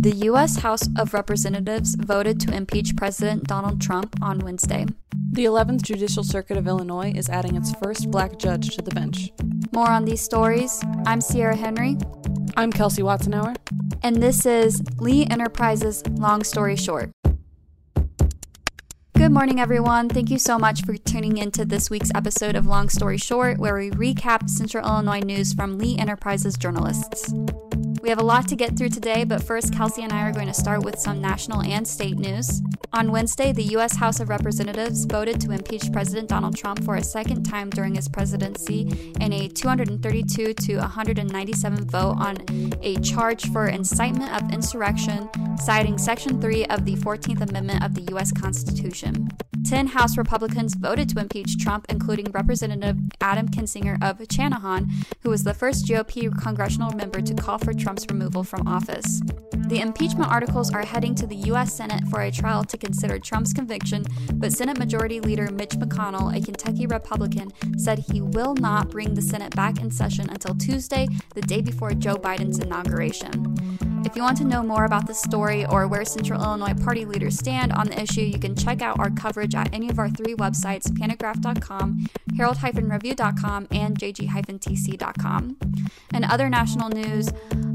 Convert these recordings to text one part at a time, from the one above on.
The U.S. House of Representatives voted to impeach President Donald Trump on Wednesday. The 11th Judicial Circuit of Illinois is adding its first black judge to the bench. More on these stories. I'm Sierra Henry. I'm Kelsey Watznauer. And this is Lee Enterprises Long Story Short. Good morning, everyone. Thank you so much for tuning into this week's episode of Long Story Short, where we recap Central Illinois news from Lee Enterprises journalists. We have a lot to get through today, but first, Kelsey and I are going to start with some national and state news. On Wednesday, the U.S. House of Representatives voted to impeach President Donald Trump for a second time during his presidency in a 232 to 197 vote on a charge for incitement of insurrection, citing Section 3 of the 14th Amendment of the U.S. Constitution. Ten House Republicans voted to impeach Trump, including Representative Adam Kinzinger of Channahon, who was the first GOP congressional member to call for Trump's removal from office. The impeachment articles are heading to the U.S. Senate for a trial to consider Trump's conviction, but Senate Majority Leader Mitch McConnell, a Kentucky Republican, said he will not bring the Senate back in session until Tuesday, the day before Joe Biden's inauguration. If you want to know more about this story or where Central Illinois party leaders stand on the issue, you can check out our coverage at any of our three websites pantagraph.com, herald review.com, and jg tc.com. And other national news,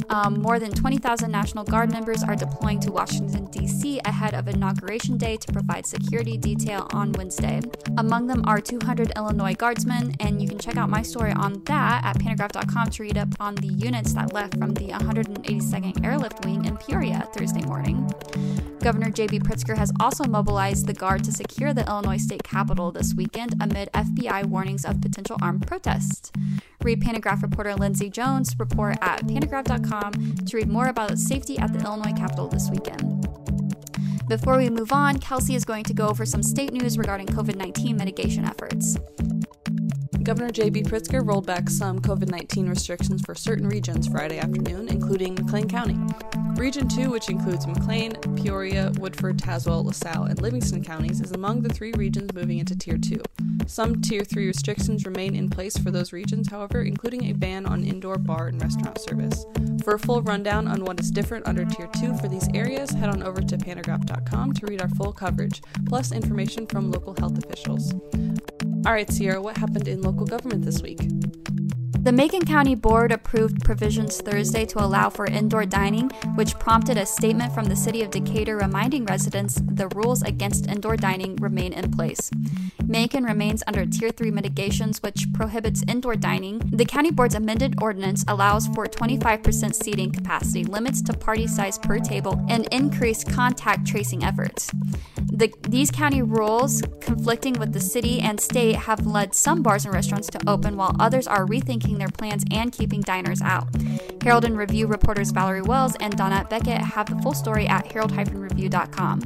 um, more than 20,000 National Guard members are deploying to Washington, D.C. ahead of Inauguration Day to provide security detail on Wednesday. Among them are 200 Illinois Guardsmen, and you can check out my story on that at pantagraph.com to read up on the units that left from the 182nd Airlift Wing in Peoria Thursday morning. Governor J.B. Pritzker has also mobilized the Guard to secure the Illinois state capitol this weekend amid FBI warnings of potential armed protests. Read Pantagraph reporter Lindsay Jones' report at pantagraph.com to read more about safety at the Illinois Capitol this weekend. Before we move on, Kelsey is going to go over some state news regarding COVID 19 mitigation efforts. Governor J.B. Pritzker rolled back some COVID 19 restrictions for certain regions Friday afternoon, including McLean County. Region 2, which includes McLean, Peoria, Woodford, Tazewell, LaSalle, and Livingston counties, is among the three regions moving into Tier 2. Some Tier 3 restrictions remain in place for those regions, however, including a ban on indoor bar and restaurant service. For a full rundown on what is different under Tier 2 for these areas, head on over to pantagraph.com to read our full coverage, plus information from local health officials. All right, Sierra, what happened in local government this week? The Macon County Board approved provisions Thursday to allow for indoor dining, which prompted a statement from the city of Decatur reminding residents the rules against indoor dining remain in place. Macon remains under Tier 3 mitigations, which prohibits indoor dining. The county board's amended ordinance allows for 25% seating capacity, limits to party size per table, and increased contact tracing efforts. The, these county rules, conflicting with the city and state, have led some bars and restaurants to open, while others are rethinking their plans and keeping diners out. Herald and Review reporters Valerie Wells and Donette Beckett have the full story at herald-review.com.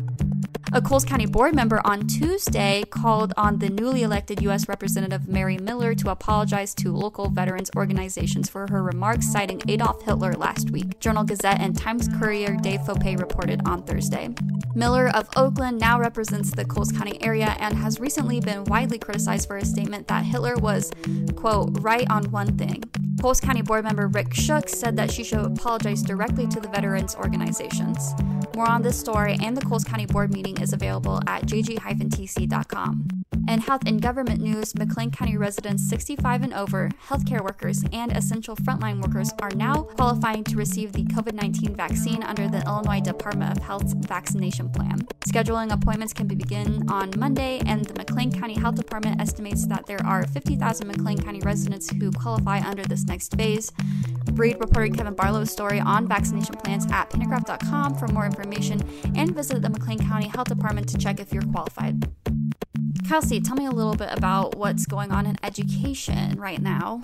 A Coles County board member on Tuesday called on the newly elected U.S. Representative Mary Miller to apologize to local veterans organizations for her remarks citing Adolf Hitler last week, Journal Gazette and Times Courier Dave Fopay reported on Thursday. Miller of Oakland now represents the Coles County area and has recently been widely criticized for a statement that Hitler was, quote, right on one thing. Coles County board member Rick Shook said that she should apologize directly to the veterans organizations. More on this story and the Coles County Board meeting is available at jg-tc.com. In health and government news, McLean County residents 65 and over, healthcare workers, and essential frontline workers are now qualifying to receive the COVID 19 vaccine under the Illinois Department of Health's vaccination plan. Scheduling appointments can begin on Monday, and the McLean County Health Department estimates that there are 50,000 McLean County residents who qualify under this next phase. Read reporter Kevin Barlow's story on vaccination plans at pantagraph.com for more information and visit the McLean County Health Department to check if you're qualified. Kelsey, tell me a little bit about what's going on in education right now.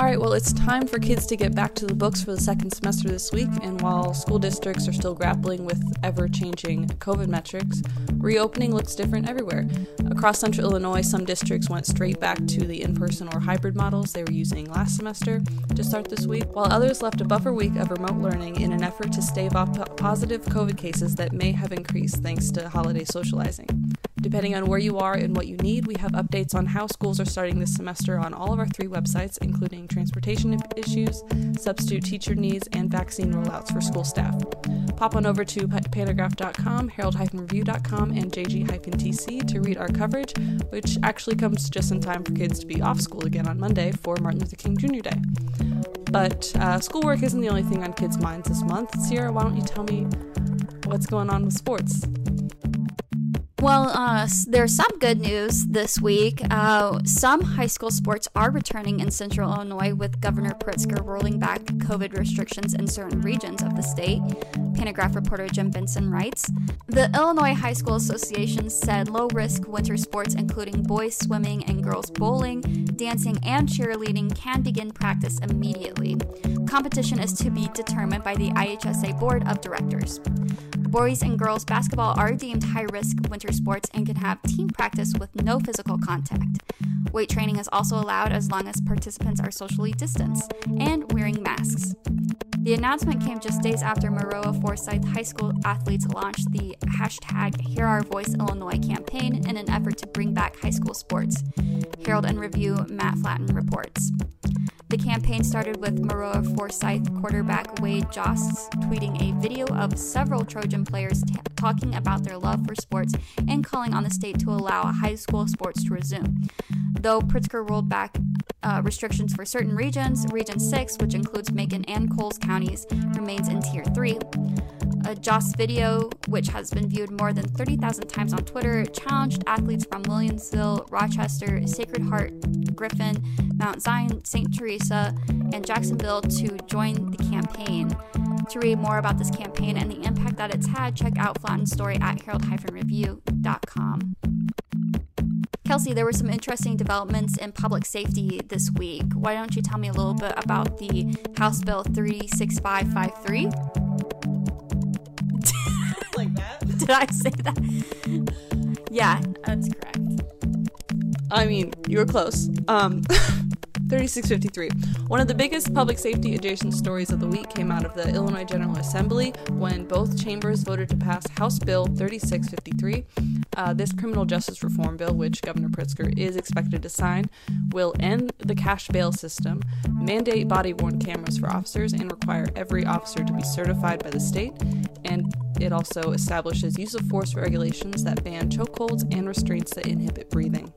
All right, well, it's time for kids to get back to the books for the second semester this week, and while school districts are still grappling with ever changing COVID metrics, reopening looks different everywhere. Across central Illinois, some districts went straight back to the in person or hybrid models they were using last semester to start this week, while others left a buffer week of remote learning in an effort to stave off positive COVID cases that may have increased thanks to holiday socializing. Depending on where you are and what you need, we have updates on how schools are starting this semester on all of our three websites, including transportation issues, substitute teacher needs, and vaccine rollouts for school staff. Pop on over to pantagraph.com, herald-review.com, and jg-tc to read our coverage, which actually comes just in time for kids to be off school again on Monday for Martin Luther King Jr. Day. But uh, schoolwork isn't the only thing on kids' minds this month. Sierra, why don't you tell me what's going on with sports? Well, uh, there's some good news this week. Uh, some high school sports are returning in central Illinois, with Governor Pritzker rolling back COVID restrictions in certain regions of the state. Pantagraph reporter Jim Benson writes The Illinois High School Association said low risk winter sports, including boys swimming and girls bowling, dancing, and cheerleading, can begin practice immediately. Competition is to be determined by the IHSA Board of Directors. Boys and girls basketball are deemed high risk winter sports and can have team practice with no physical contact. Weight training is also allowed as long as participants are socially distanced and wearing masks. The announcement came just days after Maroa Forsyth High School athletes launched the hashtag Hear Our Voice Illinois campaign in an effort to bring back high school sports. Herald and Review Matt Flatten reports. The campaign started with Maroa Forsyth quarterback Wade Josts tweeting a video of several Trojan players t- talking about their love for sports and calling on the state to allow high school sports to resume. Though Pritzker rolled back uh, restrictions for certain regions, Region 6, which includes Macon and Coles counties, remains in Tier 3. A Joss video, which has been viewed more than 30,000 times on Twitter, challenged athletes from Williamsville, Rochester, Sacred Heart, Griffin, Mount Zion, St. Teresa, and Jacksonville to join the campaign. To read more about this campaign and the impact that it's had, check out Flatten's story at herald-review.com. Kelsey, there were some interesting developments in public safety this week. Why don't you tell me a little bit about the House Bill 36553? Did I say that? Yeah, that's correct. I mean, you were close. Um, 3653. One of the biggest public safety adjacent stories of the week came out of the Illinois General Assembly when both chambers voted to pass House Bill 3653. Uh, this criminal justice reform bill, which Governor Pritzker is expected to sign, will end the cash bail system, mandate body worn cameras for officers, and require every officer to be certified by the state. And it also establishes use of force regulations that ban chokeholds and restraints that inhibit breathing.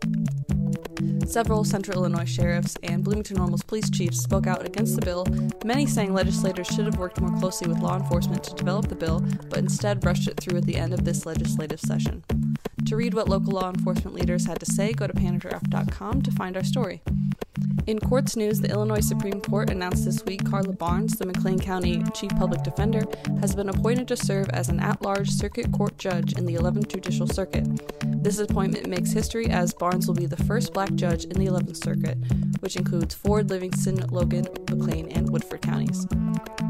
Several Central Illinois sheriffs and Bloomington Normal's police chiefs spoke out against the bill, many saying legislators should have worked more closely with law enforcement to develop the bill, but instead brushed it through at the end of this legislative session. To read what local law enforcement leaders had to say, go to pantagraph.com to find our story. In courts news, the Illinois Supreme Court announced this week Carla Barnes, the McLean County Chief Public Defender, has been appointed to serve as an at large circuit court judge in the 11th Judicial Circuit. This appointment makes history as Barnes will be the first black judge in the 11th Circuit, which includes Ford, Livingston, Logan, McLean, and Woodford counties.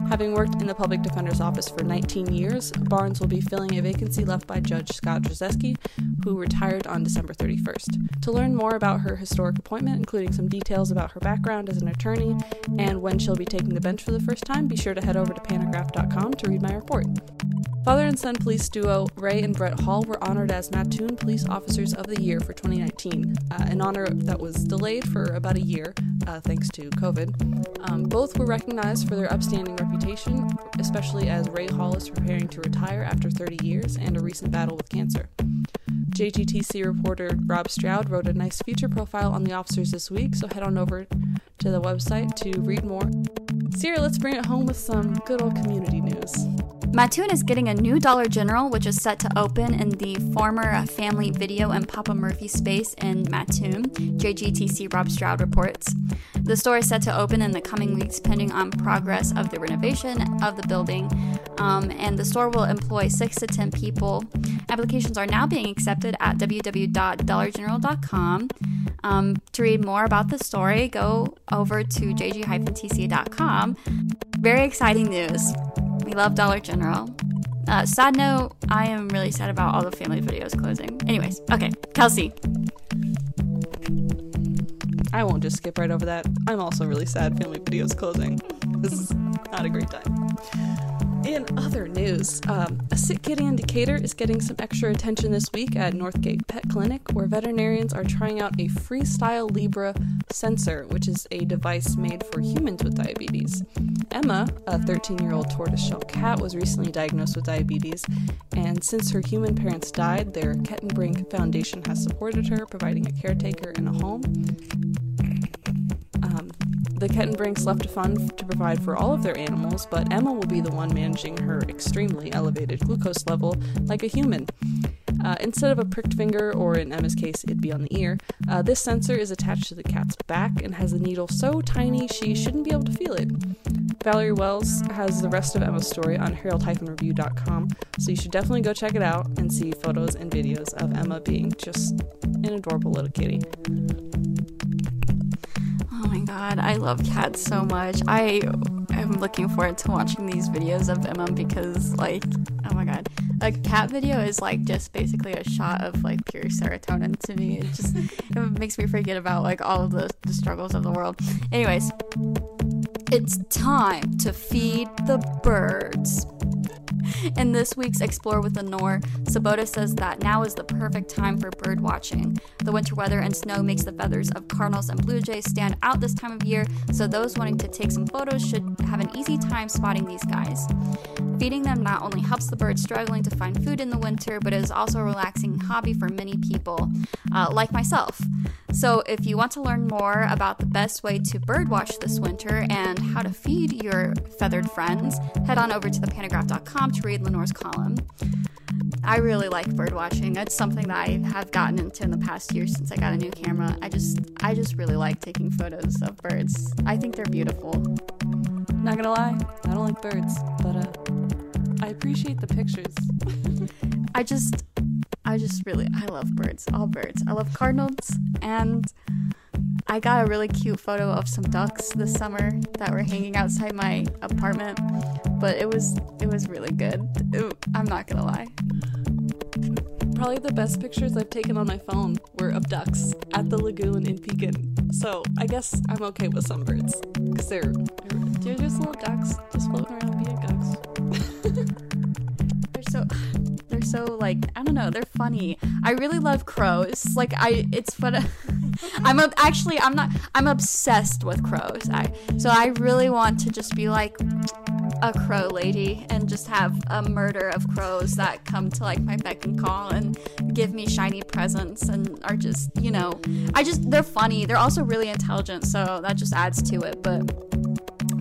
Having worked in the public defender's office for 19 years, Barnes will be filling a vacancy left by Judge Scott Drazewski, who retired on December 31st. To learn more about her historic appointment, including some details about her background as an attorney and when she'll be taking the bench for the first time, be sure to head over to panagraph.com to read my report. Father and son police duo Ray and Brett Hall were honored as Mattoon Police Officers of the Year for 2019, uh, an honor that was delayed for about a year uh, thanks to COVID. Um, both were recognized for their upstanding reputation, especially as Ray Hall is preparing to retire after 30 years and a recent battle with cancer. JGTC reporter Rob Stroud wrote a nice feature profile on the officers this week, so head on over to the website to read more. Sierra, let's bring it home with some good old community news. Mattoon is getting a new Dollar General, which is set to open in the former Family Video and Papa Murphy space in Mattoon, JGTC Rob Stroud reports. The store is set to open in the coming weeks, pending on progress of the renovation of the building, um, and the store will employ six to ten people. Applications are now being accepted at www.dollargeneral.com. Um, to read more about the story, go over to jg-tc.com. Very exciting news. We love Dollar General. Uh, sad note, I am really sad about all the family videos closing. Anyways, okay, Kelsey. I won't just skip right over that. I'm also really sad Family Video's closing. This is not a great time. In other news, um, a sick kitty indicator is getting some extra attention this week at Northgate Pet Clinic, where veterinarians are trying out a Freestyle Libre sensor, which is a device made for humans with diabetes. Emma, a 13 year old tortoiseshell cat, was recently diagnosed with diabetes, and since her human parents died, their Kettenbrink Foundation has supported her, providing a caretaker and a home. The Kettenbrinks left a fund to provide for all of their animals, but Emma will be the one managing her extremely elevated glucose level like a human. Uh, instead of a pricked finger, or in Emma's case, it'd be on the ear, uh, this sensor is attached to the cat's back and has a needle so tiny she shouldn't be able to feel it. Valerie Wells has the rest of Emma's story on herald-review.com, so you should definitely go check it out and see photos and videos of Emma being just an adorable little kitty. God, I love cats so much. I am looking forward to watching these videos of Emma um, because, like, oh my god, a cat video is like just basically a shot of like pure serotonin to me. It just it makes me forget about like all of the, the struggles of the world. Anyways, it's time to feed the birds. In this week's Explore with Lenore, Sobota says that now is the perfect time for bird watching. The winter weather and snow makes the feathers of cardinals and blue jays stand out this time of year, so those wanting to take some photos should have an easy time spotting these guys. Feeding them not only helps the birds struggling to find food in the winter, but is also a relaxing hobby for many people, uh, like myself. So, if you want to learn more about the best way to birdwatch this winter and how to feed your feathered friends, head on over to thepanagraph.com to read Lenore's column. I really like birdwatching. It's something that I have gotten into in the past year since I got a new camera. I just I just really like taking photos of birds. I think they're beautiful. Not gonna lie, I don't like birds, but uh, I appreciate the pictures. I just I just really I love birds, all birds. I love cardinals and I got a really cute photo of some ducks this summer that were hanging outside my apartment, but it was it was really good. It, I'm not gonna lie. Probably the best pictures I've taken on my phone were of ducks at the lagoon in Pekin. So I guess I'm okay with some birds because they're they're just little ducks just floating around like I don't know. They're funny. I really love crows. Like I, it's fun. I'm actually I'm not I'm obsessed with crows. I so I really want to just be like a crow lady and just have a murder of crows that come to like my beck and call and give me shiny presents and are just you know I just they're funny. They're also really intelligent, so that just adds to it. But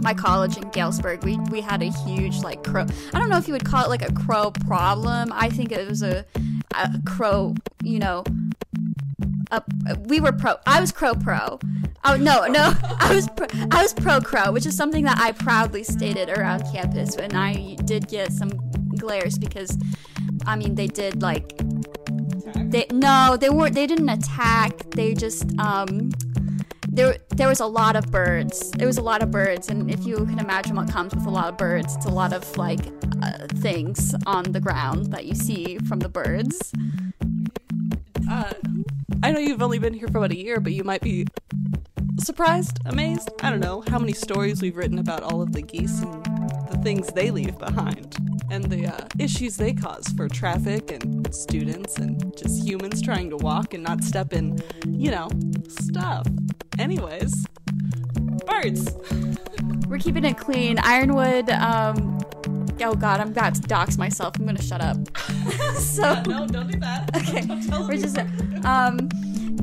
my college in Galesburg, we, we had a huge like crow. I don't know if you would call it like a crow problem. I think it was a, a crow, you know, a, we were pro. I was crow pro. Oh no, no, I was pro, I was pro crow, which is something that I proudly stated around campus, and I did get some glares because, I mean, they did like, they no, they weren't. They didn't attack. They just um there there was a lot of birds. It was a lot of birds, and if you can imagine what comes with a lot of birds, it's a lot of like uh, things on the ground that you see from the birds. Uh, I know you've only been here for about a year, but you might be surprised, amazed. I don't know how many stories we've written about all of the geese and the things they leave behind and the uh, issues they cause for traffic and students and just humans trying to walk and not step in, you know, stuff. Anyways, birds. We're keeping it clean. Ironwood, um, oh god, I'm about to dox myself. I'm gonna shut up. so no, don't do that. Okay, we're just um.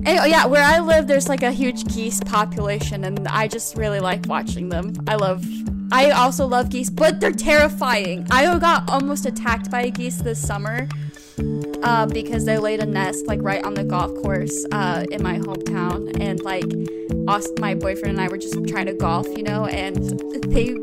Anyway, yeah, where I live, there's like a huge geese population, and I just really like watching them. I love. I also love geese, but they're terrifying. I got almost attacked by a geese this summer uh, because they laid a nest like right on the golf course uh, in my hometown, and like Austin, my boyfriend and I were just trying to golf, you know, and they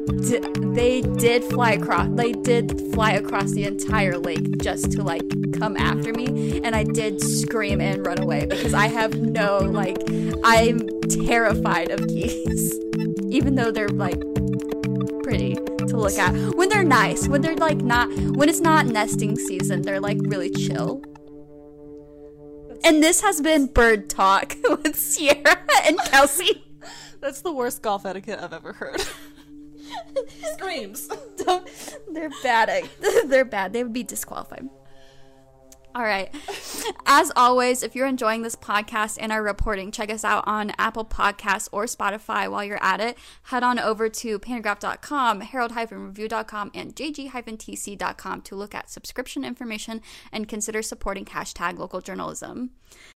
they did fly across. They did fly across the entire lake just to like come after me, and I did scream and run away because I have no like I'm terrified of geese, even though they're like pretty to look at. When they're nice, when they're like not, when it's not nesting season, they're like really chill. And this has been Bird Talk with Sierra and Kelsey. That's the worst golf etiquette I've ever heard. Screams. Don't, they're bad. They're bad. They would be disqualified. All right. As always, if you're enjoying this podcast and our reporting, check us out on Apple Podcasts or Spotify while you're at it. Head on over to pantagraph.com, herald-review.com, and jg-tc.com to look at subscription information and consider supporting hashtag local journalism.